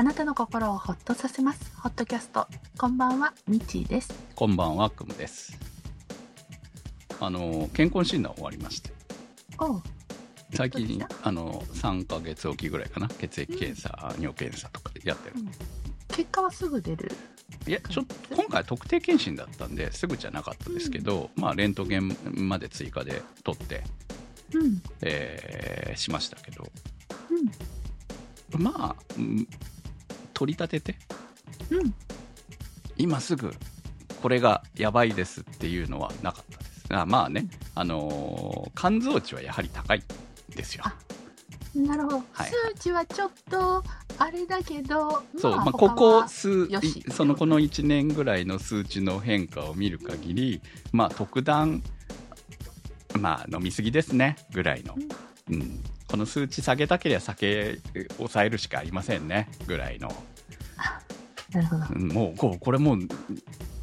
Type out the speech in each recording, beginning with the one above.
あなたの心をほっとさせます。ホットキャスト。こんばんは、みちーです。こんばんは、くむです。あの、健康診断終わりまして、最近あの、3ヶ月おきぐらいかな、血液検査、尿検査とかやってる。結果はすぐ出る？いや、ちょっと、今回は特定検診だったんで、すぐじゃなかったですけど、まあ、レントゲンまで追加で取って、うん。えーしましたけど、うん。まあ、うん取り立てて、うん。今すぐ、これがやばいですっていうのはなかったです。あまあね、あのー肝臓値はやはり高いですよ。あなるほど。はい。数値はちょっと、あれだけど、そう、まあ、他ここは数そのこの1年ぐらいの数値の変化を見る限り、まあ、特段、まあ、飲みすぎですね。ぐらいの、うん、この数値下げたければ酒抑えるしかありませんね。ぐらいの、なるほど。うんもうこうこれもう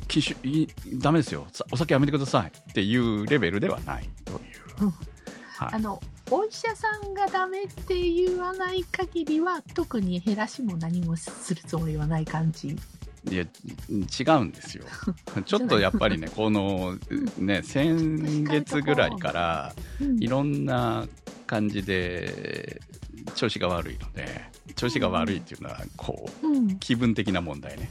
禁酒いいダメですよ。さお酒やめてくださいっていうレベルではないという、うん。はい。あの、お医者さんがダメって言わない限りは、特に減らしも何もするつもりはない感じ？いや違うんですよ。ちょっとやっぱりね このね先月ぐらいからうん。いろんな感じで調子が悪いので調子が悪いっていうのはこううん。気分的な問題ね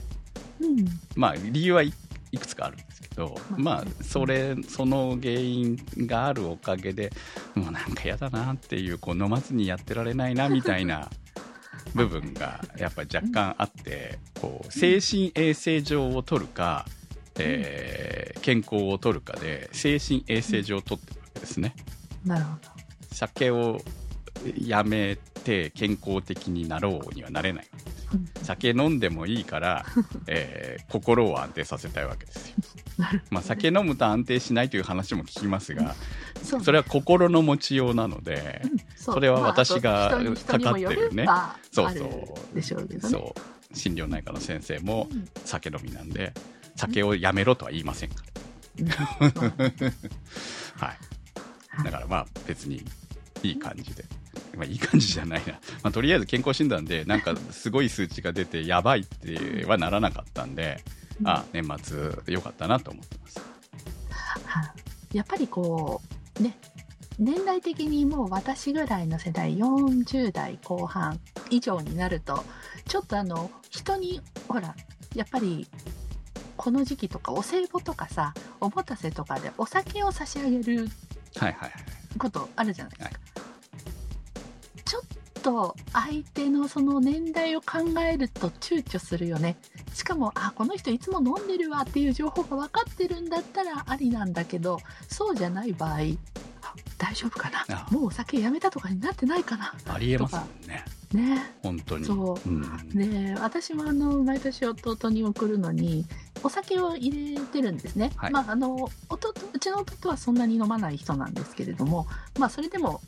うん。まあ理由はいいくつかあるんですけどまあまあそれその原因があるおかげでもうなんか嫌だなっていうこう飲まずにやってられないな みたいな部分がやっぱり若干あってこう精神衛生上を取るか、えー健康を取るかで精神衛生上を取ってるわけですね。なるほど。酒をやめて健康的になろうにはなれない。うん。酒飲んでもいいから、えー心を安定させたいわけですよ、まあ、酒飲むと安定しないという話も聞きますがそれは心の持ちようなので、うんそそれは私がかかってるね。まあそうそう。そう。心療内科の先生もうん。酒飲みなんで酒をやめろとは言いませんから、はい、はい。だからまあ別にいい感じで、まあ、いい感じじゃないな、まあ、とりあえず健康診断でなんかすごい数値が出てやばいってはならなかったんで、あ年末良かったなと思ってます。はいやっぱりこうね年代的にもう私ぐらいの世代40代後半以上になるとちょっとあの人にほらやっぱりこの時期とかお歳暮とかさおもたせとかでお酒を差し上げるはいはいはい。ことあるじゃないですか、はいちょっと相手のその年代を考えると躊躇するよね。しかもあこの人いつも飲んでるわっていう情報が分かってるんだったらありなんだけどそうじゃない場合あ大丈夫かな？あ。もうお酒やめたとかになってないかな？ありえますもんね。ね。本当に。そう。うん。ね私もあの毎年弟に送るのにお酒を入れてるんですね、はい。まああの弟うちの弟はそんなに飲まない人なんですけれどもまあそれでも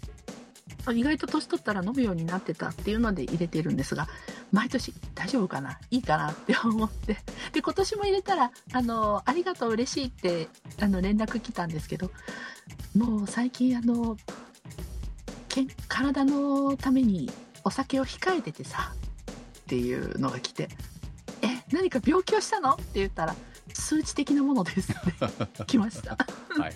意外と年取ったら飲むようになってたっていうので入れてるんですが毎年大丈夫かな？いいかなって思って で今年も入れたらあのありがとう嬉しいってあの連絡来たんですけどもう最近あのけん体のためにお酒を控えててさっていうのが来て「え何か病気をしたの?」って言ったら「数値的なものです」って来ました。はいはい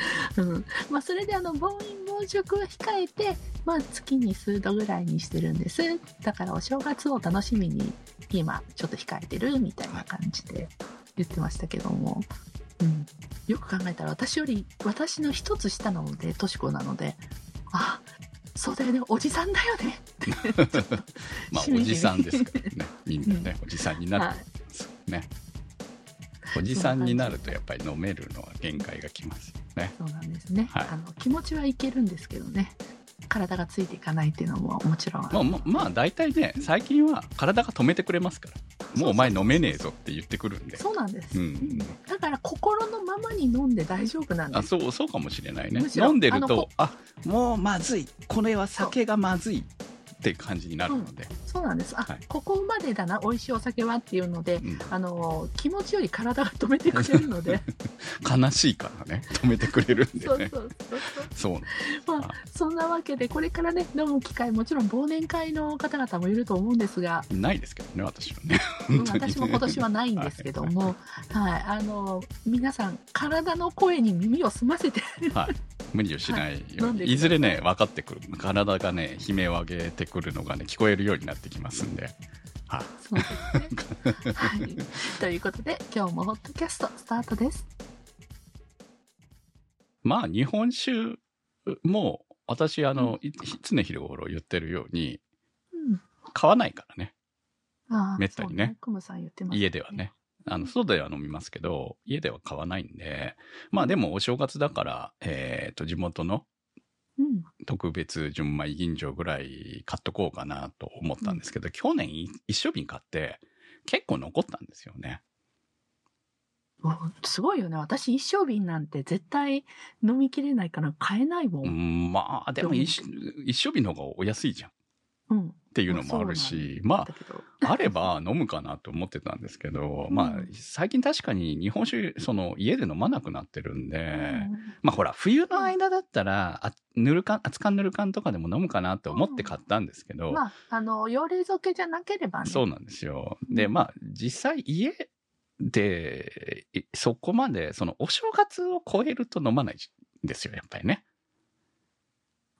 うんまあ、それであの暴飲暴食は控えて、まあ、月に数度ぐらいにしてるんです。だからお正月を楽しみに今ちょっと控えてるみたいな感じで言ってましたけども、うん、よく考えたら私より私の一つ下なのでとし子なのであそうだよねおじさんだよね まあおじさんですからね。みんなね、おじさんになる。はい。そうね。おじさんになるとやっぱり飲めるのは限界がきますよね。そうなんですね、はい。あの気持ちはいけるんですけどね。体がついていかないっていうのももちろんまあまあまあ大体ね最近は体が止めてくれますから。もうお前飲めねえぞって言ってくるんで。そうなんです、うん。うんだから心のままに飲んで大丈夫なんです。あそうそうかもしれないね。飲んでるとあもうまずい。これは酒がまずいって感じになるので、そう。なんです。あ、はい。ここまでだな、美味しいお酒はっていうので、うんあの、気持ちより体が止めてくれるので、悲しいからね、止めてくれるんでね。そうそうそう。まあ、そんなわけで、これからね、飲む機会、もちろん忘年会の方々もいると思うんですが、ないですけどね、私はね。ね。私も今年はないんですけども、はい、あの、皆さん、体の声に耳を澄ませて、はい。無理をしないように。はいいいずれね、分かってくる。体がね、悲鳴を上げてくるのがね、聞こえるようになってきますんで。はい。そうですね。はい。ということで、今日もホットキャストスタートです。まあ、日本酒も、私、あの、い常日頃言ってるように、うん。買わないからね。ああめったにねそうクムさん言ってます、家ではね。。あの、外では飲みますけど、家では買わないんで、まあでもお正月だから、えっ、と、地元のうん。特別純米吟醸ぐらい買っとこうかなと思ったんですけど、去年い一升瓶買って、結構残ったんですよね。おすごいよね。私、一升瓶なんて絶対飲みきれないから買えないも。うんん、まあ、でも一一升瓶の方がお安いじゃんっうん。ていうのもあるし、ま。あ、あれば飲むかなと思ってたんですけど、うんまあ、最近確かに日本酒、その家で飲まなくなってるんで、まあほら、冬の間だったら、あぬるかん、熱燗ぬる燗とかでも飲むかなって思って買ったんですけど、うんまあ、あの、用冷蔵系じゃなければね。そうなんですよ。で、まあ、実際家で、いそこまで、そのお正月を超えると飲まないんですよ、やっぱりね。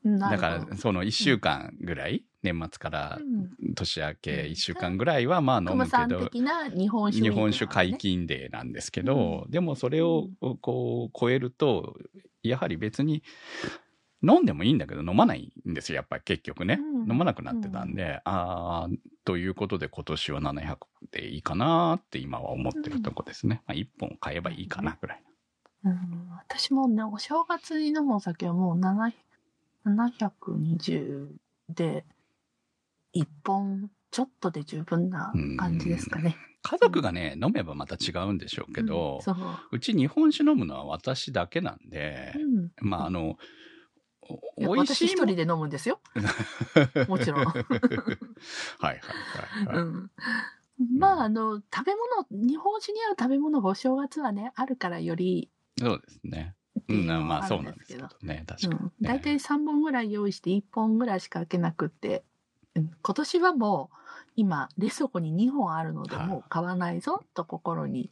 だるほどから、その1週間ぐらい、年末からうん。年明け1週間ぐらいはまあ飲むけど、日本酒、日本酒解。禁デーなんですけど、でもそれをこう超えると、やはり別に飲んでもいいんだけど飲まないんですよ、やっぱり結局ね。うん飲まなくなってたんで、ああ、ということで今年は700でいいかなって今は思ってるとこですね。まあ1本買えばいいかなぐらいうん、私もね、お正月に飲むお酒はもう7 720で、1本ちょっとで十分な感じですかね。家族がね、飲めばまた違うんでしょうけど、うんそう。うち日本酒飲むのは私だけなんで、うんまああの、美味しい私一人で飲むんですよ。もちろん。はいはいはいはい。うんまあ、あの、食べ物、日本酒に合う食べ物がお正月はね、あるからより、そうですね。うん、まあそうんなんですけど。ね、確かに、うんね。大体3本ぐらい用意して1本ぐらいしか開けなくって、うん今年はもう今冷蔵庫に2本あるのではいもう買わないぞと心に。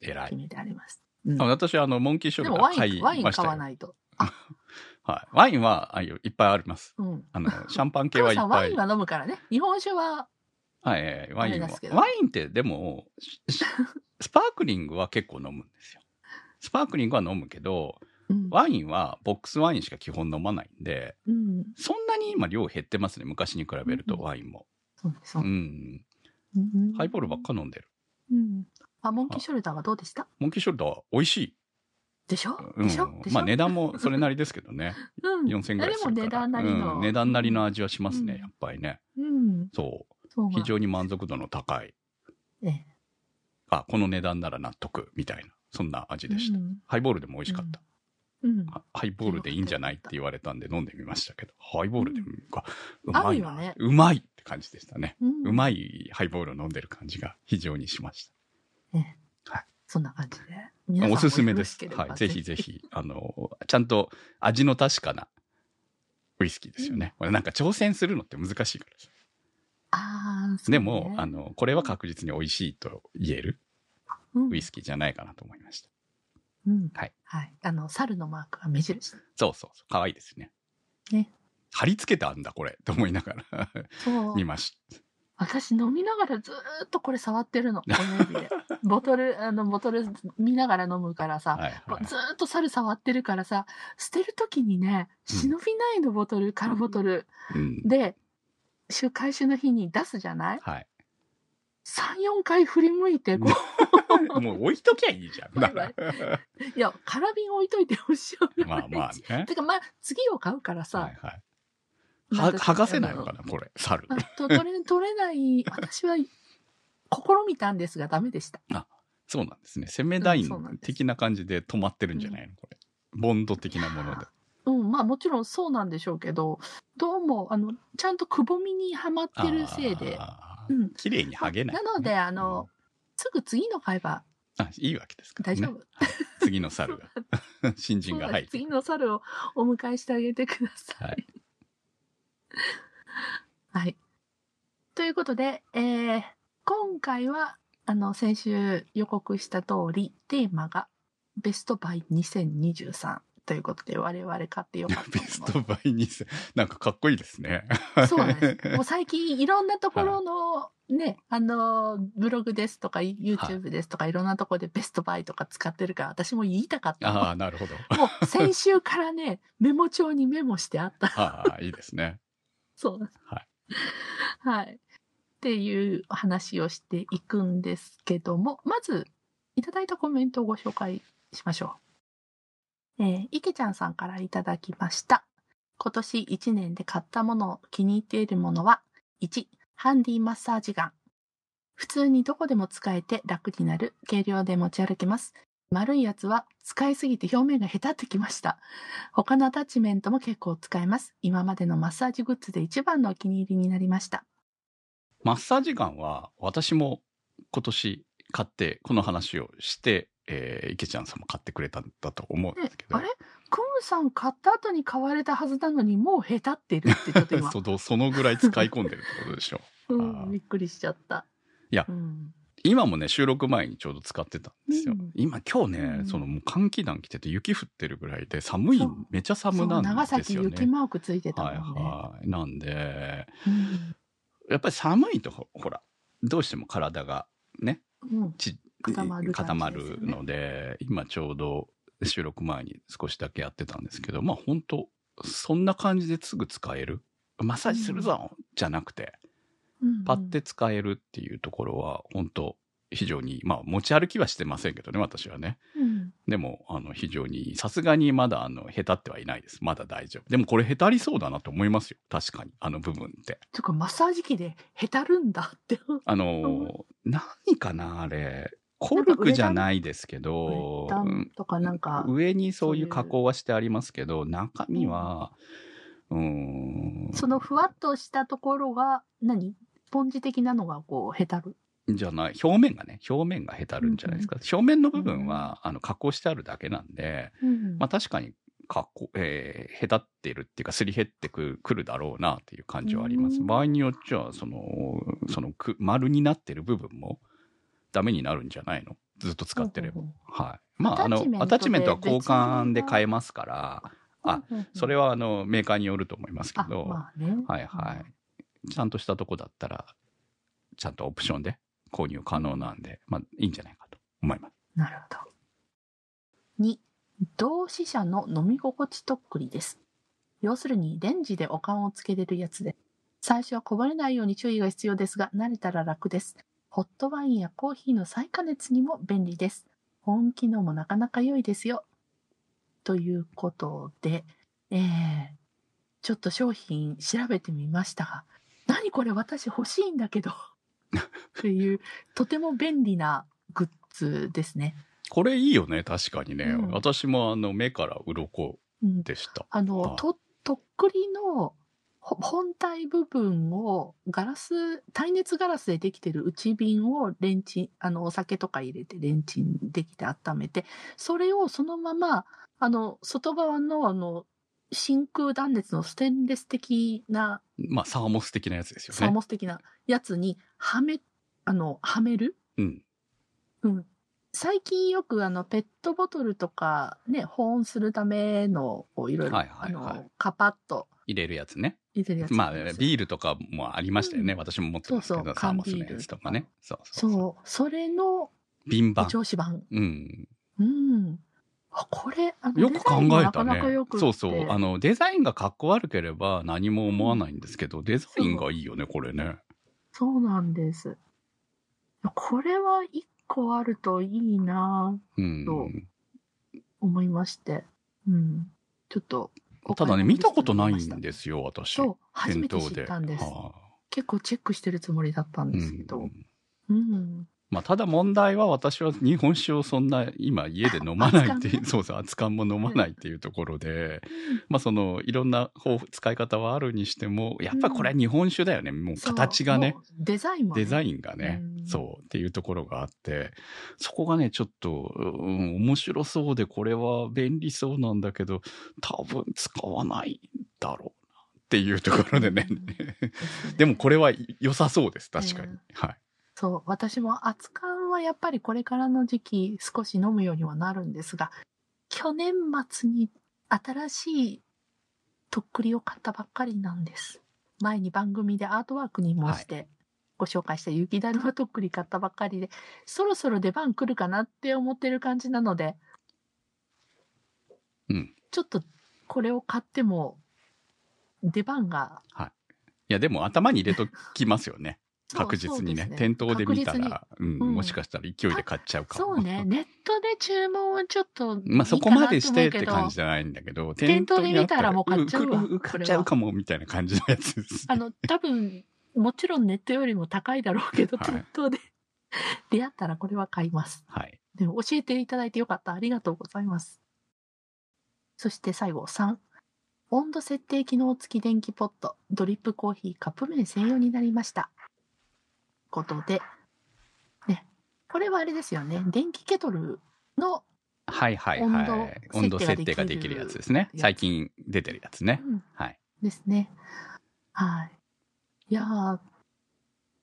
決めてあります。うんあ私、あの、モンキーショでもワルダー買いイン、ワイン。買わないと。はい。ワインは、あいっぱいあります。うん。あの、シャンパン系カはいっぱい。ワインは飲むからね。日本酒は、はい、えーワインはワインってでも、スパークリングは結構飲むんですよ。スパークリングは飲むけど、うん。ワインはボックスワインしか基本飲まないんで、うん。そんなに今量減ってますね。昔に比べるとうんワインも。そうです。そうう。ん。うんハイボールばっか飲んでる。うん。あ、モンキーショルダーはどうでした？モンキーショルダー美味しい。でしょ？うんでしょ？でしょ？まあ値段もそれなりですけどね。うん。4000ぐらいするから。でも値段なりのうん値段なりの味はしますね、うんやっぱりね。うん。そう。そう非常に満足度の高い。ええあ、この値段なら納得、みたいな。そんな味でした。うんハイボールでも美味しかった。うん。はハイボールでいいんじゃないって言われたんで飲んでみましたけど、ハイボールでか、うまいうよねうまいって感じでしたね。うんうまいハイボールを飲んでる感じが非常にしましええはいそんな感じで。おすすめです。はい。ぜひぜ。ひ、あの、ちゃんと味の確かなウイスキーですよね。これなんか挑戦するのって難しいからででも、あ、の、これは確実に美味しいと言えるうんウイスキーじゃないかなと思いました。うん。はい。はい。あの、猿のマークが目印。そうそうそう。可愛いですね。ね。貼り付けたんだ、これ。と思いながら見。まし私飲みながらずーっとこれ触ってるの。ボトル、あの、ボトル見ながら飲むからた。さ。はい、はい。ずーっと猿触ってるからさ、捨てるときにね、うん忍びないのボトル、空ボトル。うん。で、週回収の日に出すじゃない？はい。?3、4回振り向いて、こ もう置いときゃいいじゃん。バイバイう、いや、空瓶置いといてほしいよね。まあまあね。てか、まあ、次を買うからさ、はいはい。は、剥がせないのかな、これ、猿。あと取れ、取れない、私は、試みたんですがダメでした。そうなんですね。セメダイン的な感じで止まってるんじゃないの、これ。ボンド的なもので。うん、まあもちろんそうなんでしょうけど、どうも、あの、ちゃんとくぼみにはまってるせいで、うん。綺麗に剥げない、なので、あの、すぐ次の買えばあ、いいわけですから、ね。大丈夫。はい次の猿が。新人が入って。次の猿をお迎えしてあげてください。はい。はい。ということで、えー今回は、あの、先週予告した通り、テーマが、ベストバイ2023ということで、我々買ってよかったベストバイにせ、なんかかっこいいですね。そうなんです。もう 最近いろんなところのね、あの、ブログですとか YouTube ですとかいろんなところでベストバイとか使ってるから私も言いたかったの。ああ、なるほど。もう先週からね、メモ帳にメモしてあった。ああ、いいですね。そう。はい。はい。っていう話をしていくんですけども、まず、いただいたコメントをご紹介しましょう。えー、いけちゃんさんからいただきました。今年1年で買ったものを、気に入っているものは、1、ハンディマッサージガン。普通にどこでも使えて楽になる、軽量で持ち歩けます。丸いやつは使いすぎて表面がへたってきました。他のアタッチメントも結構使えます。今までのマッサージグッズで一番のお気に入りになりました。マッサージガンは私も今年買ってこの話をして、えー、池ちゃんさんも買ってくれたんだと思うんですけど。あれ？クムさん買った後に買われたはずなのにもうへたってるってちょっと今、そのそのぐらい使い込んでるってことでしょ。うん、びっくりしちゃった。いやうん、今もね、収録前にちょうど使ってたんですよ。うん今、今日ね、うんそのもう寒気団来てて雪降ってるぐらいで寒いめちゃ寒なん長崎ですよね。雪マークついてたもんはいね。はい。なんで、うんやっぱり寒いとほ、ほら、どうしても体がね、うんち固まる固まるので、今ちょうど収録前に少しだけやってたんですけど、まあ本当そんな感じですぐ使える？マッサージするぞ、じゃなくて、うんパッて使えるっていうところは、本当非常に、まあ持ち歩きはしてませんけどね、私はね。うんでも、あの、非常に、さすがにまだ、あの、下手ってはいないです。まだ大丈夫。でもこれ下手りそうだなと思いますよ。確かに。あの部分って。てかマッサージ機でへたるんだって。あの、何かな、あれ。コルクじゃないですけど、ウレタンとかなんか、上にそういそう加工はしてありますけど、中身は、うーん、そのふわっとしたところが何？スポンジ的なのがこうへたる？じゃない、表面がね、表面がへたるんじゃないですか。表面の部分は、あの、加工してあるだけなんで、うんまあ確かに、加工、えー、へたってるっていうか、すり減ってくくるだろうなっていう感じはあります。うん。場合によっちゃ、その、そのく、丸になってる部分も、ダメになるんじゃないの？ずっと使ってれば。はい。まあ、あの、アアタッチメントは交換で買えますから、あそれはあの、メーカーによると思いますけあ、ど、まあね。はいはい。ちゃんとしたとこだったら、ちゃんとオプションで購入可能なんで、まあ、いいんじゃないかと思います。なるほど。2、同志社の飲み心地とっくりです。要するに、レンジでおかんをつけれるやつで、最初はこぼれないように注意が必要ですが、慣れたら楽です。ホットワインやコーヒーの再加熱にも便利です。保温機能もなかなか良いですよ。ということで、えー、ちょっと商品調べてみましたが、何これ私欲しいんだけど、という、とても便利なグッズですね。これいいよね、確かにね。うん私もあの、目から鱗うん、でした。あの、あと、とっくりのほ本体部分をガラス、耐熱ガラスでできてる内瓶をレンチン、あの、お酒とか入れてレンチンできて温めて、それをそのまま、あの、外側のあの、真空断熱のステンレス的な、まあ、サーモス的なやつですよね。サーモス的なやつにはめ、あの、はめる？うん。うん。最近よくあの、ペットボトルとかね、保温するための、こういろいろ、あの、カパッと入れるやつね。入れるやつ。まあ、ビールとかもありましたよね。うん私も持ってますけど、そうそうサーモスのやつとかね。そうそうそう。そう、それの瓶版。調子版。うん。うん。あ、これ、あのよく考えたねよく。そうそう。あの、デザインがかっこ悪ければ何も思わないんですけど、デザインがいいよね、これね。そうなんです。これは一個あるといいなうん。そう思いまして。うん。ちょっと。ただね、見たことないすんですよ、私。そう、初めて知。ったんです。は結構チェックしてるつもりだったんあうですけど。ん。うん。まあ、ただ問題は私は日本酒をそんな今家で飲まないっていう、そうそう、熱燗も飲まないっていうところで、まあそのいろんな方法使い方はあるにしても、やっぱりこれは日本酒だよね。もう形がねデザインも、ね、デザインがね、うんそうっていうところがあって、そこがね、ちょっと、うん、面白そうで、これは便利そうなんだけど、多分使わないだろうなっていうところでね。でもこれは良さそうです、確かに。うんはい。そう、私も熱燗はやっぱりこれからの時期少し飲むようにはなるんですが、去年末に新しいとっくりを買ったばっかりなんです。前に番組でアートワークにもしてご紹介した雪だるまとっくり買ったばっかりで、そろそろ出番来るかなって思ってる感じなので、うん。ちょっとこれを買っても出番がいや、でも頭に入れときますよね。確実にねそうです店頭で見たら、うんうんもしかしたら勢いで買っちゃうかも。そうね、ネットで注文はちょっとまあそこまでしてって感じじゃないんだけど、店頭で見たらもう買っちゃうわんん買っちゃうかもみたいな感じのやつです。あの、多分、もちろんネットよりも高いだろうけど、はい店頭で出会ったらこれは買います。はい。でも教えていただいてよかった。ありがとうございます。そして最後、3。温度設定機能付き電気ポット、ドリップコーヒーカップ麺専用になりました。ことで、ね、これはあれですよね。電気ケトルの、はいはい温はい。度温度設定ができるやつですね。最近出てるやつね。うんはい。ですね。はい。いやー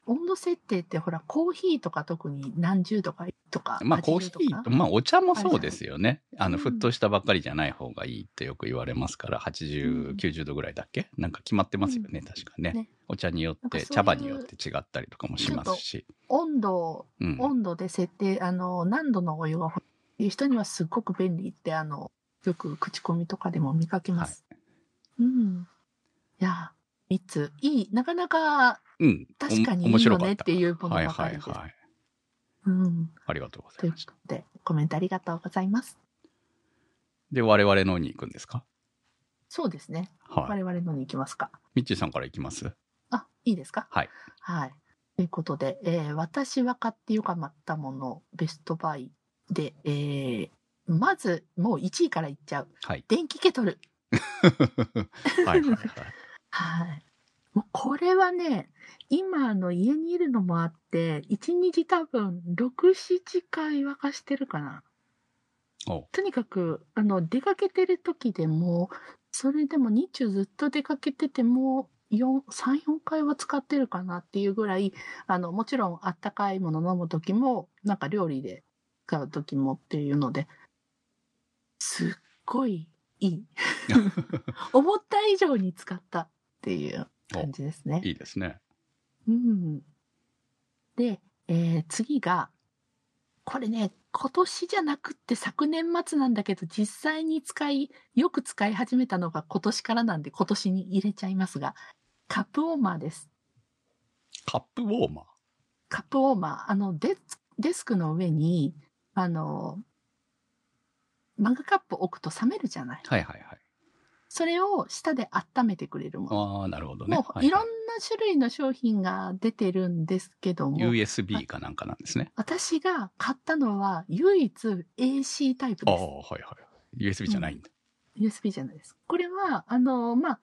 温度設定ってほら、コーヒーとか特に何十度かとか。まあコーヒ80ーと、かまあお茶もそうですよね。あの、うん沸騰したばっかりじゃない方がいいってよく言われますから、80、うん90度ぐらいだっけ？なんか決まってますよね、確かね。ねお茶によって、ういう茶葉によって違ったりとかもしますし。温度を、うん。温度で設定、あの、何度のお湯が欲しい人にはすっごく便利って、あの、よく口コミとかでも見かけます。うん。いやー、3つ。いい。なかなかうん。確かにいいよねっていうものはいばかりです。はいはい。うん。ありがとうござというこいました。とで、コメントありがとうございます。で、我々のに行くんですか？そうですね。はい。我々のに行きますか。ミッチーさんから行きます？あ、いいですか？はい。はい。ということで、えー私は買ってよかったもの、ベストバイで、えーまず、もう1位からいっちゃう。はい。電気ケトル。はいはいはい。はい。もうこれはね、今あの家にいるのもあって、1日多分6、7回沸かしてるかな。おとにかく、あの、出かけてる時でも、それでも日中ずっと出かけてても、4、3、4回は使ってるかなっていうぐらい、あの、もちろんあったかいもの飲む時も、なんか料理で使う時もっていうので、すっごいいい。思った以上に使ったっていう感じですね。いいですね。うん。で、えー次が、これね、今年じゃなくって昨年末なんだけど、実際に使い、よく使い始めたのが今年からなんで今年に入れちゃいますが、カップウォーマーです。カップウォーマー？カップウォーマー。あの、デスデスクの上に、あの、マグカップ置くと冷めるじゃない。はいはいはい。それを下で温めてくれるもの。ああ、なるほどね。もうはいろんな種類の商品が出てるんですけども、USB かなんかなんですね。私が買ったのは唯一 AC タイプああ、です。はいはい。USB じゃないんだ。USB じゃないです。これは、あの、まあ、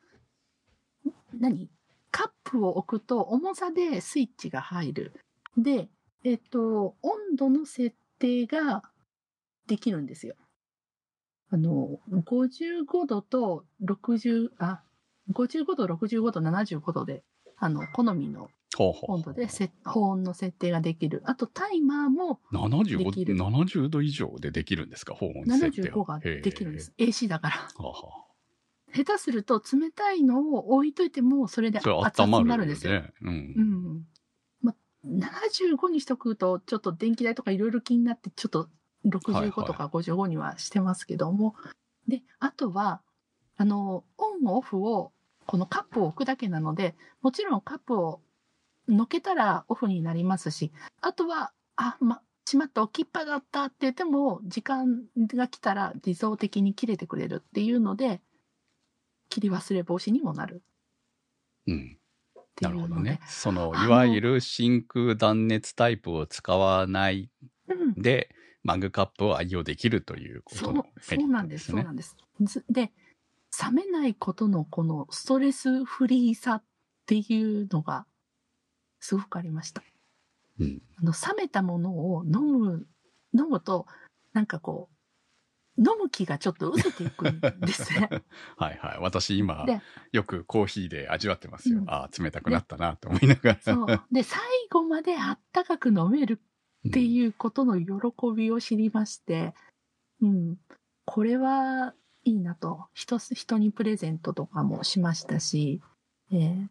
何？カップを置くと重さでスイッチが入る。で、えっと、温度の設定ができるんですよ。あの、55度と60、あ、55度、65度、75度で、あの、好みの。温度でせ保温の設定ができる。あと、タイマーも75できる70度以上でできるんですか？保温設定75ができるんです。。AC だから。はあは下手すると冷たいのを置いといてもそれで熱々になるんですよ。ね。う。うんん。ま、75にしとくとちょっと電気代とかいろいろ気になってちょっとはい65とか55にはしてますけども。で、あとは、あの、オンオフをこのカップを置くだけなので、もちろんカップをのけたらオフになりますし、あとは、あ、ま、しまった置きっぱだったって言っても、時間が来たら自動的に切れてくれるっていうので、切り忘れ防止にもなるうん。っっていうので。なるほどね。その、いわゆる真空断熱タイプを使わないうんで、マグカップを愛用できるということそうの、メリッそうなんです、トですねそうな。んです。ずで、冷めないことのこのストレスフリーさっていうのが、すごくありました。うん。あの、冷めたものを飲む、飲むと、なんかこう、飲む気がちょっと失せていくんですね。はいはい。私今で、よくコーヒーで味わってますよ。うんああ、冷たくなったなと思いながら。そう。で、最後まであったかく飲めるっていうことの喜びを知りまして、うん。これはいいなと。人す、人にプレゼントとかもしましたし、えー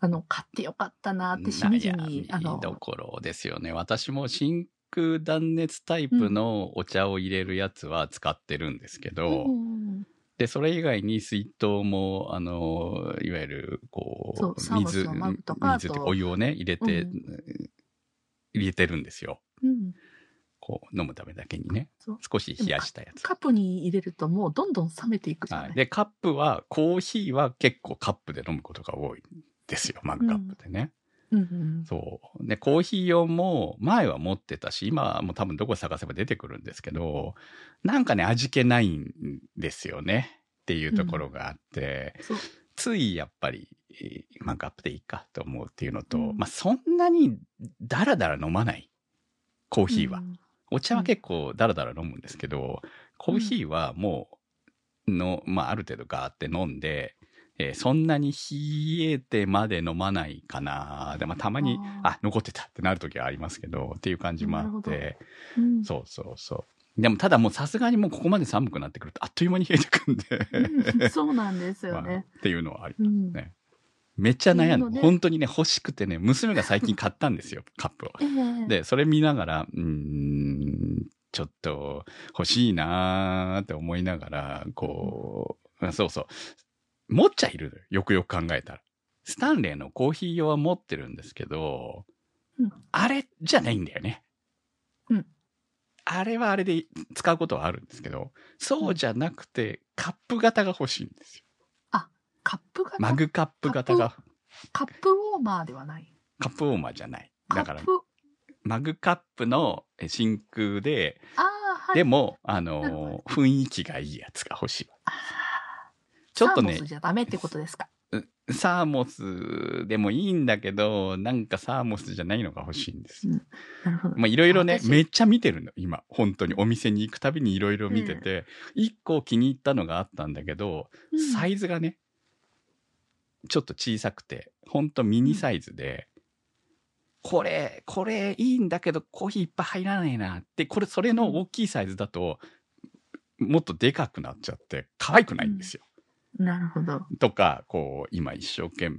あの、買ってよかったなってしみじみ、あの、どころですよね。私も真空断熱タイプのお茶を入れるやつは使ってるんですけど、うんで、それ以外に水筒も、あの、いわゆる、こそう水、水お湯をね、入れて、うん入れてるんですよ。うん。こう、飲むためだけにね。少し冷やしたやつ。カップに入れるともうどんどん冷めていくじゃない。はい。で、カップは、コーヒーは結構カップで飲むことが多いんですよ。マグカップでね。うんうん。そう。で、コーヒー用も前は持ってたし、今はもう多分どこ探せば出てくるんですけど、なんかね、味気ないんですよね。っていうところがあって、そう。ついやっぱり、えーマグカップでいいかと思うっていうのと、うんまあそんなにダラダラ飲まない。コーヒーは。うんお茶は結構ダラダラ飲むんですけど、コーヒーはもう、の、まあある程度ガーって飲んで、えーそんなに冷えてまで飲まないかな。で、まあたまに、あ残ってたってなる時はありますけど、っていう感じもあって、うんそうそうそう。でもただもうさすがにもうここまで寒くなってくるとあっという間に冷えてくんで、うんそうなんですよ まあね。っていうのはありうんねめっちゃ悩んで、本当にね、欲しくてね、娘が最近買ったんですよ、カップを。ええで、それ見ながら、うーん、ちょっと欲しいなーって思いながら、こう、そうそう。持っちゃいるのよ。よくよく考えたら。スタンレーのコーヒー用は持ってるんですけど、うんあれじゃないんだよね。うんあれはあれで使うことはあるんですけど、そうじゃなくて、カップ型が欲しいんですよ。カップ型？マグカップ型が、カップウォーマーではない。カップウォーマーじゃない。だからカッ、プ、マグカップのえ真空で、ああ、はい。でも、あなるほの、雰囲気がいいやつが欲しい。あーちょっとねサーモス、じゃダメってことですか？サーモスでもいいんだけど、なんかサーモスじゃないのが欲しいんですよ。なるほど。まあいろいろね、私めっちゃ見てるの、今。本当にお店に行くたびにいろいろ見てて、一、個気に入ったのがあったんだけど、うんサイズがね、ちょっと小さくて、ほんとミニサイズで、これ、これいいんだけど、コーヒーいっぱい入らないなって、これ、それの大きいサイズだと、もっとでかくなっちゃって、可愛くないんですよ。なるほど。とか、こう、今一生懸命、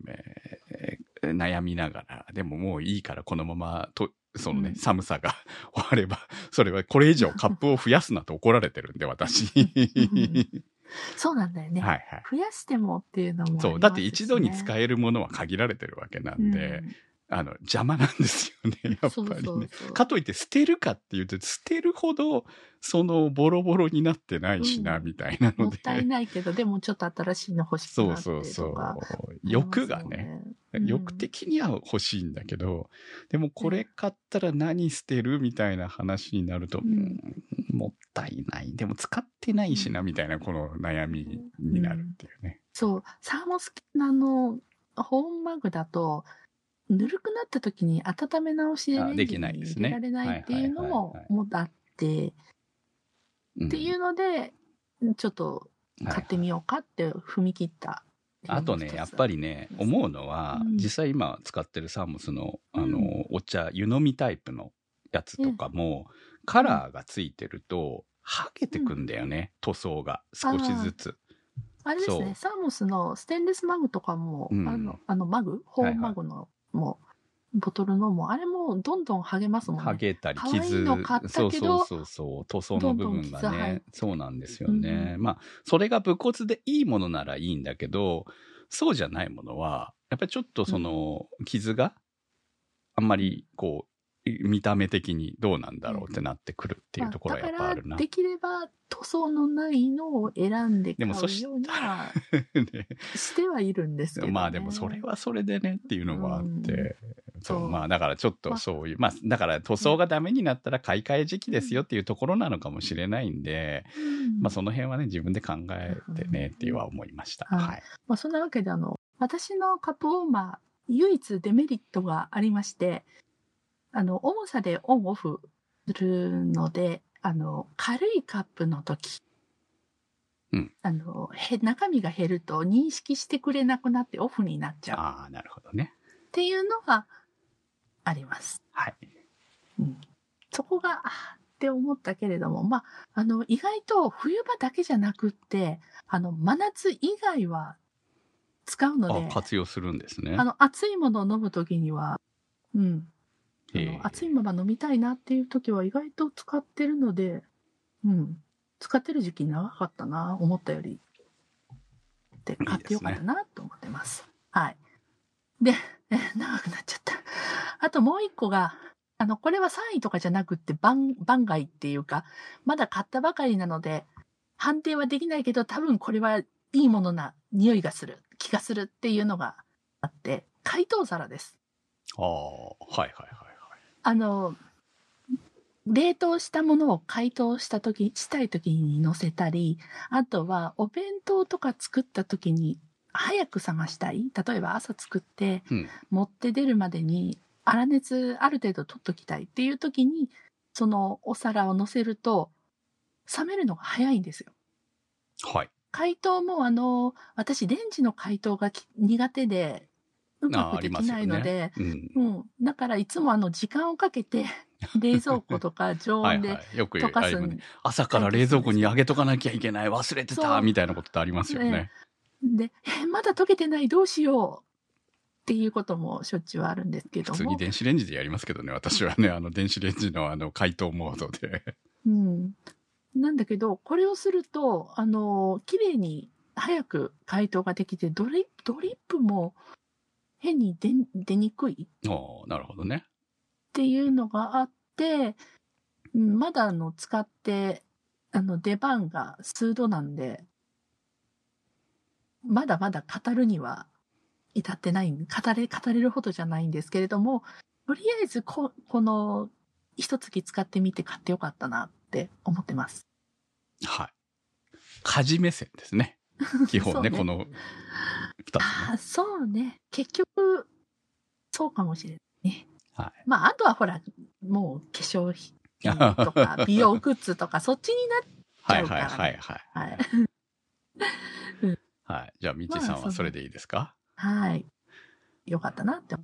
えー悩みながら、でももういいからこのまま、と、そのね、うん寒さが 終われば、それはこれ以上カップを増やすなと怒られてるんで、私。んそうなんだよね。はいはい。増やしてもっていうのもね、そう。だって一度に使えるものは限られてるわけなんで、あの、邪魔なんですよね、やっぱりね。そうそうそうかといって捨てるかっていうと、捨てるほど、その、ボロボロになってないしな、うんみたいなので。もったいないけど、でもちょっと新しいの欲しくそうなってそうそとか。う。欲がね。うん欲的には欲しいんだけど、でもこれ買ったら何捨てるみたいな話になると、うんうんもったいない。でも使ってないしな、みたいなこの悩みになるっていうね。そう、サーモスあの、ホームマグだと、ぬるくなった時に温め直しできレンジにないですね。入れられないっていうのもはいはいはいはい。もあって、うん。っていうので、ちょっと買ってみようかって踏み切った。あとね、やっぱり。りね、思うのは、うん。実際今使ってるサーモスの、あの、うん。お茶、湯飲みタイプのやつとかも、カラーがついてると、はげてくんだよね、塗装が。少しずつ。あれですね、サーモスのステンレスマグとかも、うん。あの、あのマグ？ホームマグのも、ボトルのも、あれもどんどん剥げますもんね。剥げたり可愛い傷の買ったそうそうそうそう塗装の部分がどんどん傷入っねそうなんですよね、うまあそれが武骨でいいものならいいんだけどそうじゃないものはやっぱりちょっとその傷があんまりこう見た目的にどうなんだろうってなってくるっていうところはやっぱあるな。まあだからできれば塗装のないのを選んで買うしようには ねしてはいるんですけど、ね。まあでもそれはそれでねっていうのもあって、そうそうまあだからちょっとそういう、まあだから塗装がダメになったら買い替え時期ですよっていうところなのかもしれないんで、うん、まあその辺はね自分で考えてねっていうは思いました。はいはい。まあ、そんなわけであの私のカップウォーマー唯一デメリットがありましてあの重さでオンオフするのであの軽いカップの時、うんあのへ中身が減ると認識してくれなくなってオフになっちゃうああ、なるほどね。っていうのがあります。はい。うん、そこがあーって思ったけれども、まあ、あの意外と冬場だけじゃなくってあの真夏以外は使うのであ、活用するんですね。あの熱いものを飲むときには、うん、あの熱いまま飲みたいなっていうときは意外と使ってるので、うん、使ってる時期長かったな思ったよりで買ってよかったなと思ってます。はい。で、え長くなっちゃった。あともう一個が、あの、これは3位とかじゃなくって番、番外っていうか、まだ買ったばかりなので、判定はできないけど、多分これはいいものな匂いがする、気がするっていうのがあって、解凍皿です。ああ、はいはいはいはい。あの、冷凍したものを解凍した時、したい時に乗せたり、あとはお弁当とか作った時に早く冷ましたい。例えば朝作ってうん。持って出るまでに粗熱ある程度取っときたいっていう時に、そのお皿を乗せると冷めるのが早いんですよ。はい。解凍もあの、私レンジの解凍がき苦手でうまくできないので、うん。うん。だからいつもあの時間をかけて 冷蔵庫とか常温ではいはい。よく溶かすね朝から冷蔵庫にあげとかなきゃいけない忘れてたみたいなことってありますよねね。で、え、まだ溶けてないどうしようっていうこともしょっちゅうあるんですけども。普通に電子レンジでやりますけどね、私はね、あの電子レンジのあの解凍モードで。うん。なんだけど、これをすると、あの、綺麗に早く解凍ができて、ドリドリップも変に出出にくい？おーなるほどね。っていうのがあって、うんまだあの使って、あの出番が数度なんで、まだまだ語るには至ってない、語れ、語れるほどじゃないんですけれども、とりあえずこ、この一月使ってみて買ってよかったなって思ってます。はい。家事目線ですね。基本ね、ねこの二つね。ああ、そうね。結局、そうかもしれないね。はい。まあ、あとはほら、もう化粧品とか 美容グッズとか、そっちになっはいちゃうからはいはいはい。はい。はい。じゃあ、みちさんはそれでいいですか、はい。よかったなって思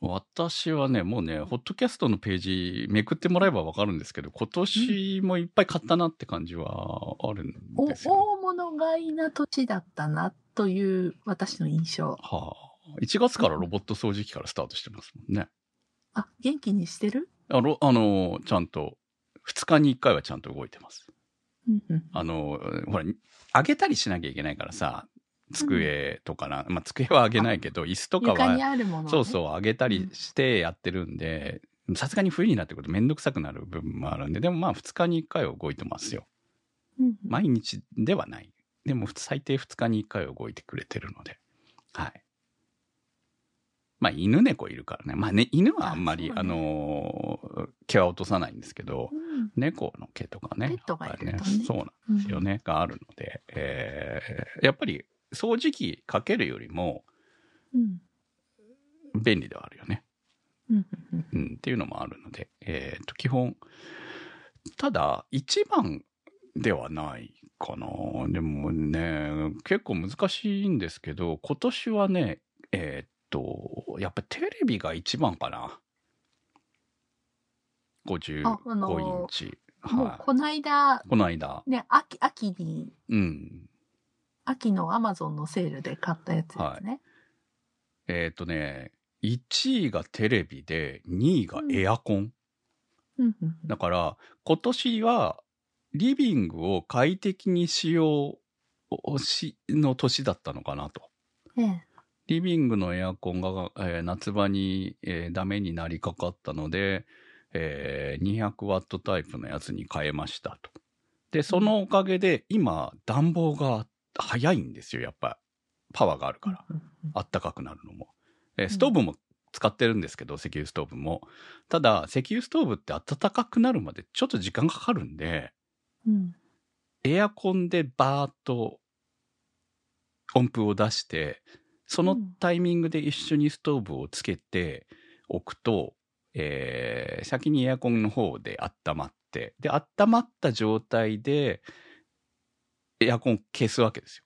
私はね、もうね、ホットキャストのページめくってもらえばわかるんですけど、今年もいっぱい買ったなって感じはあるんう。ですよ、ね。お大物買いな土地だったなという私の印象。はあ。1月からロボット掃除機からスタートしてますもんね。あ、元気にしてる？あの、あの、ちゃんと、2日に1回はちゃんと動いてます。あの、ほら、上げたりしなきゃいけないからさ、机とかな、まあ、机は上げないけど、椅子とかは、ね。そうそう、上げたりしてやってるんで、さすがに冬になってくるとめんどくさくなる部分もあるんで、でもまあ2日に1回は動いてますよ。うんうん。毎日ではない。でも最低2日に1回は動いてくれてるので。はい。まあ犬猫いるからね。まあね、犬はあんまり、あ,、ねのー毛は落とさないんですけど、うん猫の毛とかね。ペットがいるとねやっぱりそうなんですよね。があるので、えーやっぱり掃除機かけるよりもうん。便利ではあるよね。うんうんうんうん、っていうのもあるので、えっ、と、基本、ただ、一番ではないかな。でもね、結構難しいんですけど、今年はね、えっ、と、やっぱテレビが一番かな。55ああのーインチ。はもうこの間、い。この間。ね、秋、秋に、うん。秋のアマゾンのセールで買ったやつですね。えっ、とね、1位がテレビで、2位がエアコン。うんだから、今年は、リビングを快適にしようし、の年だったのかなと。ええリビングのエアコンが、えー夏場に、えーダメになりかかったので、えー200ワットタイプのやつに変えましたと。で、そのおかげで今、暖房が早いんですよ、やっぱ。パワーがあるから。うんあったかくなるのも。えーストーブも使ってるんですけど、石油ストーブも。ただ、石油ストーブって暖かくなるまでちょっと時間かかるんで、うんエアコンでバーッと音符を出して、そのタイミングで一緒にストーブをつけておくと、えー先にエアコンの方で温まって、で、温まった状態でエアコン消すわけですよ。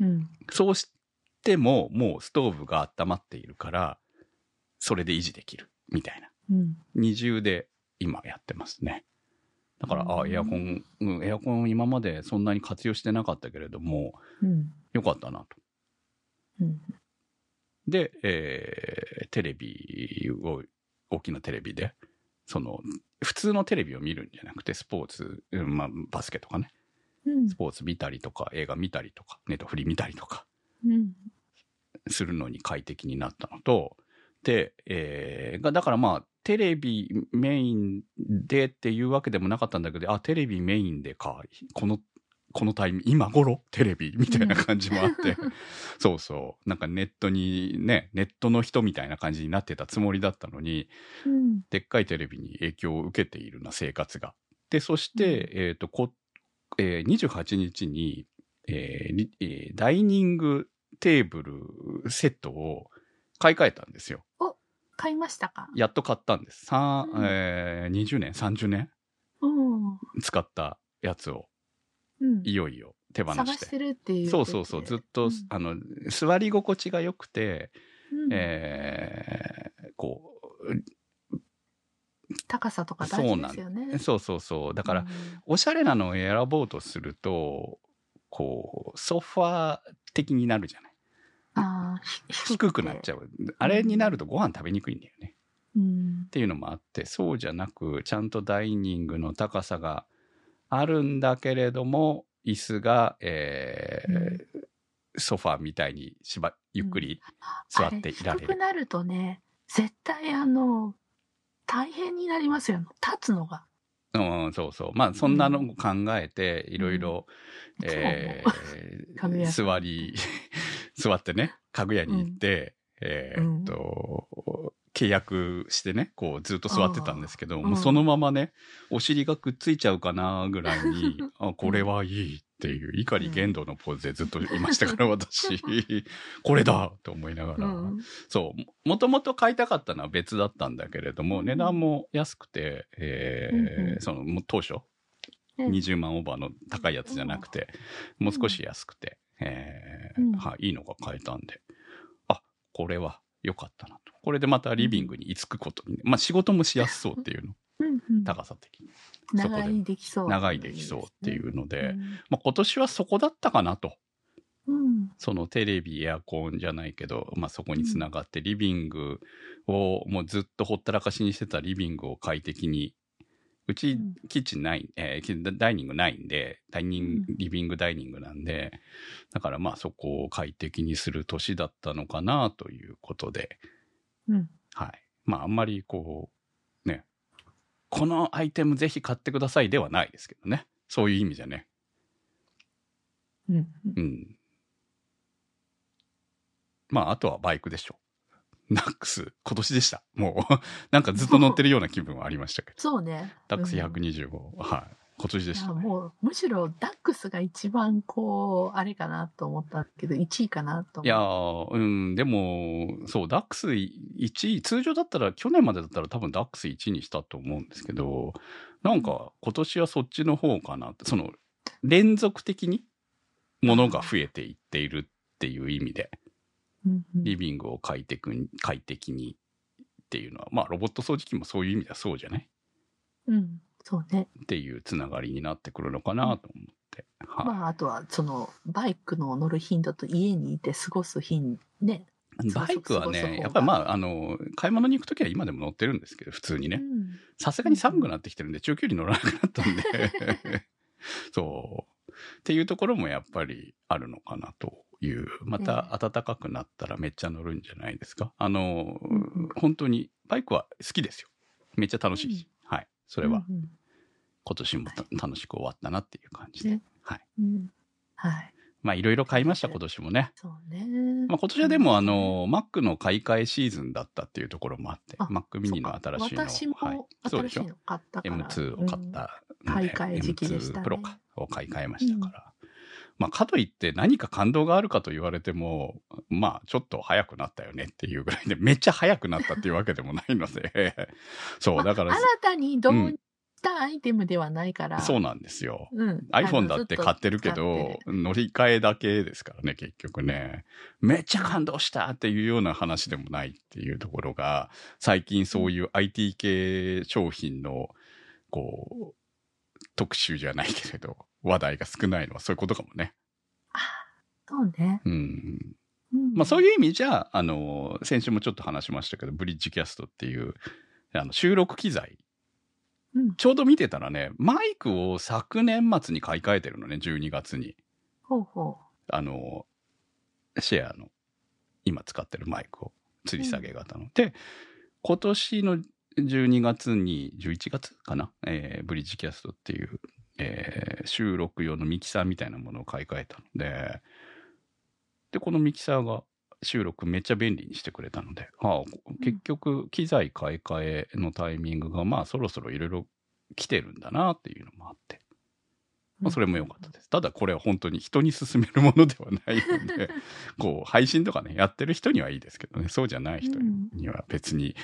うんそうしても、もうストーブが温まっているから、それで維持できる、みたいな。うん二重で今やってますね。だから、あ、うんエアコン、うん、エアコン今までそんなに活用してなかったけれども、うんよかったなと。うんで、えーテレビを、大きなテレビで、その、普通のテレビを見るんじゃなくて、スポーツ、うんまあ、バスケとかね、うんスポーツ見たりとか、映画見たりとか、ネットフリ見たりとか、うん。するのに快適になったのと、で、えーが、だからまあ、テレビメインでっていうわけでもなかったんだけど、あ、テレビメインでか、この、このタイミング、今頃テレビみたいな感じもあって、そうそう、なんかネットにね、ネットの人みたいな感じになってたつもりだったのに、うん。でっかいテレビに影響を受けているな、生活が。で、そして、えっ、と、こ、えー28日に、えーダイニングテーブルセットを買い替えたんですよ。買いましたか？やっと買ったんです。さうん。えー20年、30年うん使ったやつを。うん。いよいよ手放し。探しててるっていうそうそうそう、ずっと、うん。あの、座り心地が良くて、うん。えーこ高さとか大事ですよねう、そうそうそう。だから、うんおしゃれなのを選ぼうとすると、こう、ソファー的になるじゃない。あ低くなっちゃう。あれになるとご飯食べにくいんだよね。うんっていうのもあって、そうじゃなく、ちゃんとダイニングの高さがあるんだけれども、椅子が、えーソファーみたいにしば、ゆっくり座っていられる。あ低くなるとね絶対あの大変になりますよ立つのが。うん、そうそう。まあ、そんなのを考えて、いろいろ、え 座り、座ってね、家具屋に行って、えーっと、契約してね、こうずっと座ってたんですけど、うん。もうそのままね、お尻がくっついちゃうかなぐらいに、あ、これはいいっていう、怒り言動のポーズでずっといましたから、私、これだと思いながら、うん。そう、ももともと買いたかったのは別だったんだけれども、うん。値段も安くて、えーうんうん。その、当初、ね20万オーバーの高いやつじゃなくて、もう少し安くて、えーうん。はい、いいのが買えたんで、あ、これは良かったなと。これでまたリビングに居つくことに、まあ仕事もしやすそうっていうの、高さ的に。長い。できそう。長いできそうっていうので、うん。まあ今年はそこだったかなと。うん。そのテレビ、エアコンじゃないけど、まあそこにつながって、リビングをもうずっとほったらかしにしてたリビングを快適に、うちうん。キッチンない、えーキダイニングないんで、ダイニング、うん。リビングダイニングなんで、だからまあそこを快適にする年だったのかなということで、うん。はい。まああんまりこう、ね、このアイテムぜひ買ってくださいではないですけどね。そういう意味じゃね。うんうん。まあ、あとはバイクでしょ。ナックス、今年でした。もう、なんかずっと乗ってるような気分はありましたけど。そうねダックスうん125、はい。今年でいした。もうむしろダックスが一番こうあれかなと思ったけど1位かなと思いやー、うん、でも、そう、ダックス1位、通常だったら、去年までだったら多分ダックス1位にしたと思うんですけど、なんか今年はそっちの方かなって、その、連続的に物が増えていっているっていう意味で、うんうん。リビングを快適に、快適にっていうのは、まあロボット掃除機もそういう意味ではそうじゃない？うんそうねっていうつながりになってくるのかなと思って。はいまああとはそのバイクの乗る頻度と家にいて過ごす頻ねバイクはね、やっぱりまあ、あの、買い物に行くときは今でも乗ってるんですけど、普通にね。うんさすがに寒くなってきてるんで、中距離乗らなくなったんで、そう。っていうところもやっぱりあるのかなという。また暖かくなったらめっちゃ乗るんじゃないですか。あの、うんうん本当に、バイクは好きですよ。めっちゃ楽しいし、はい。それはうんうん今年もた楽しく終わったなっていう感じで。ねはい。うんはい。まあいろいろ買いました、今年もね。そうね。まあ今年はでもあの、Mac の買い替えシーズンだったっていうところもあって、あ Mac mini の新しいの私も新しいの買ったから。M2 を買った買い替え時期でしたね M2 Pro かを買い替えましたから。まあ、かといって何か感動があるかと言われても、まあ、ちょっと早くなったよねっていうぐらいで、めっちゃ早くなったっていうわけでもないので、そう、だからまあ、新たに導たアイテムではないから。そうなんですよ。うん。iPhone だって買ってるけど、乗り換えだけですからね、結局ね。めっちゃ感動したっていうような話でもないっていうところが、最近そういう IT 系商品の、こう、特集じゃないけれど、話題が少ないのはそういうことかもね。そうね。うん。うん、まあそういう。いう意味じゃ、あの、先週もちょっと話しましたけど、ブリッジキャストっていう、あの、収録機材。うん。ちょうど見てたらね、マイクを昨年末に買い替えてるのね、12月に。ほうほあの、シェアの、今使ってるマイクを、吊り下げ型の。で、今年の12月に、11月かな、えーブリッジキャストっていう、えー収録用のミキサーみたいなものを買い替えたので、で、このミキサーが収録めっちゃ便利にしてくれたので、ああ結局、機材買い替えのタイミングが、まあ、そろそろいろいろ来てるんだなっていうのもあって、う。まあ、それも良かったです。ただこれは本当に人に勧めるものではないので、こう、配信とかね、やってる人にはいいですけどね、そうじゃない人には別に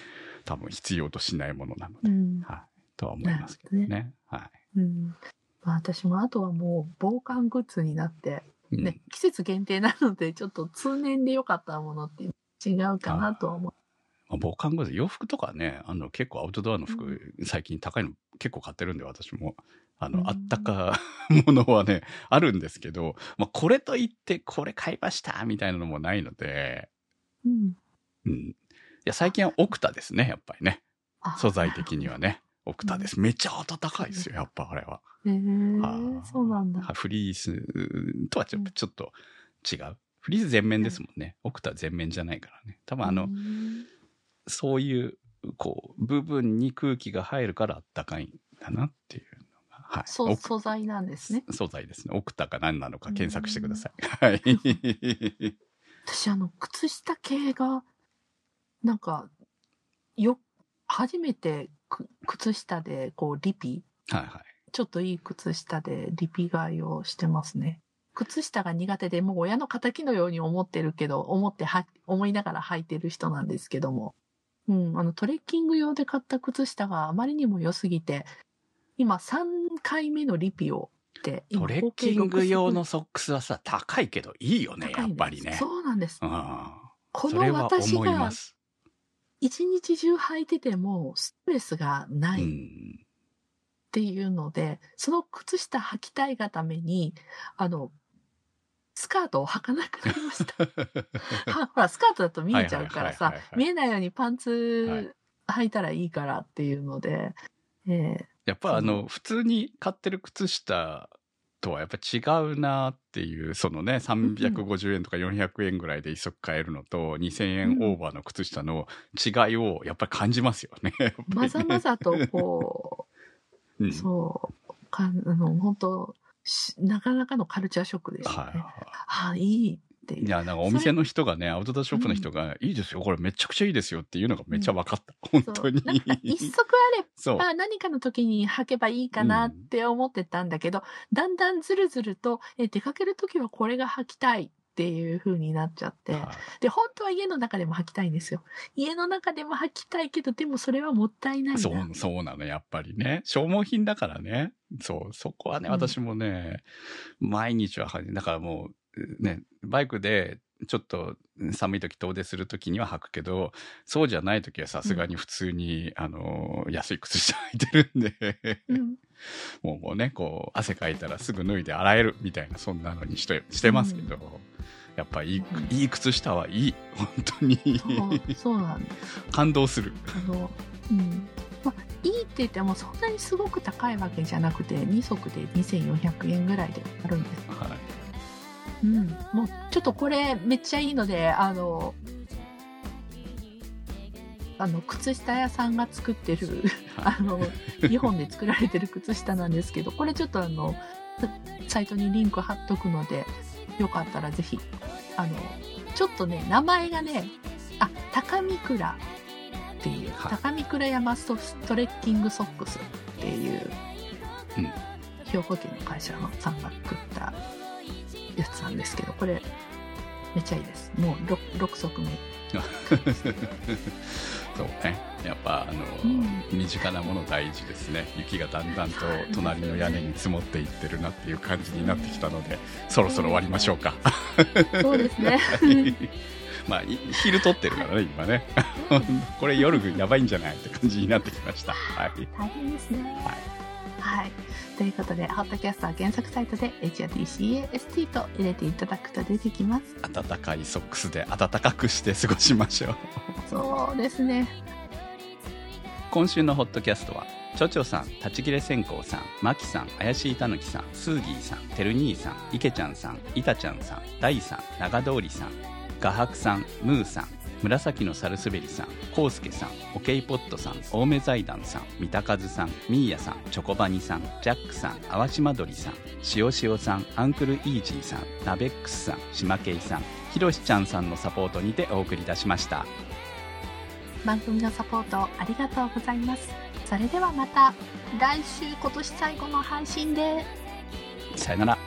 多分必要としないものなので、うん。はい。とは思いますけどね。はい。うん。まあ私もあとはもう防寒グッズになって、うんね、季節限定なので、ちょっと通年で良かったものって違うかなとは思う。まあ、防寒グッズ、洋服とかね、あの、結構アウトドアの服、最近高いの結構買ってるんで、私も。あの、うんあったかものはね、あるんですけど、まあ、これといって、これ買いましたみたいなのもないので、うん。うん。いや、最近はオクタですね、やっぱりね。あ素材的にはね。オクタです。めっちゃ暖かいですよ、やっぱあれは。へえそうなんだ。はいフリースとはちょっと違う。フリース全面ですもんね。オクタ全面じゃないからね。多分あの、うんそういう、こう、部分に空気が入るから暖かいんだなっていうのが。はい。そう、オク素材なんですね。素材ですね。オクタか何なのか検索してください。はい。私あの、靴下系が、なんか、よ、初めてく靴下で、こう、リピ、はいはい。ちょっといい靴下でリピ買いをしてますね。靴下が苦手で、もう親の仇のように思ってるけど、思っては、思いながら履いてる人なんですけども。うん、あの、トレッキング用で買った靴下があまりにも良すぎて、今3回目のリピをって、今トレッキング用のソックスはさ、高いけどいいよね、やっぱりね。そうなんです。うん。この私が。一日中履いててもストレスがなういっん。ていうので、その靴下履きたいがために、あの、スカートを履かなくなりました。はほら、スカートだと見えちゃうからさはいはいはいはいは、い見えないようにパンはいツ履いたらいいからっていうので、えやっぱあの、普通に買ってる靴下とはやっぱ違うなっていう、そのね、350円とか400円ぐらいで一足買えるのと、2000円オーバーの靴下の違いをやっぱり感じますよね。ね。ーまざまざとこう ん。う、そう、かあの、本当しなかなかのカルチャーショックでしたね。はい。はあ、いいってい。や、なんかお店の人がね、アウトドアショップの人が、いいですよ、これめちゃくちゃいいですよっていうのがめっちゃ分かった。本 そう当に。一足あれそう。ば何かの時に履けばいいかなって思ってたんだけど、だんだんずるずると、え、出かける時はこれが履きたいっていう風になっちゃって。はいで、本当は家の中でも履きたいんですよ。家の中でも履きたいけど、でもそれはもったいないな。そう、そうなの、やっぱりね。消耗品だからね。そう、そこはね、うん私もね、毎日は履いだからもう、ね、バイクで、ちょっと寒い時遠出する時には履くけど、そうじゃない時はさすがに普通に、あの、安い靴下履いてるんで、うん。もうもうね、こう、汗かいたらすぐ脱いで洗えるみたいな、そんなのにして、してますけど、やっぱいい、うんいい靴下はいい。本当に。そう、そうなんです。感動する。あの、うん。まあ、いいって言ってもそんなにすごく高いわけじゃなくて、2足で2400円ぐらいであるんです。はい。うん。もう、ちょっとこれめっちゃいいので、あの、あの靴下屋さんが作ってる あの日本で作られてる靴下なんですけどこれちょっとあのサイトにリンク貼っとくのでよかったらぜひあのちょっとね名前がねあ高見倉っていう、はい高見倉山ストレッキングソックスっていう、うん兵庫県の会社のさんが作ったやつなんですけどこれめっちゃいいです。もう 6, 6足目 そうね。やっぱあの、うん。身近なもの大事ですね。雪がだんだんと隣の屋根に積もっていってるなっていう感じになってきたのでそろそろ終わりましょうか。そうですね。まあい昼撮ってるからね今ね。これ夜やばいんじゃないって感じになってきました。はい。大変ですね。はい、ということでホットキャストは原作サイトで HRDCAST と入れていただくと出てきます。暖かいソックスで暖かくして過ごしましょう。そうですね。今週のホットキャストはちょちょさん立ち切れ線香さんまきさん怪しいたぬきさんスーギーさんてる兄さんいけちゃんさんいたちゃんさんダイさん長通りさん画伯さんムーさん紫のサルスベリさんコウスケさんオケイポットさん青梅財団さん三田和さんミーヤさんチョコバニさんジャックさん淡島鳥さん塩塩さんアンクルイージーさんナベックスさん島ケイさんひろしちゃんさんのサポートにてお送りいたしました。番組のサポートありがとうございます。それではまた来週今年最後の配信で。さよなら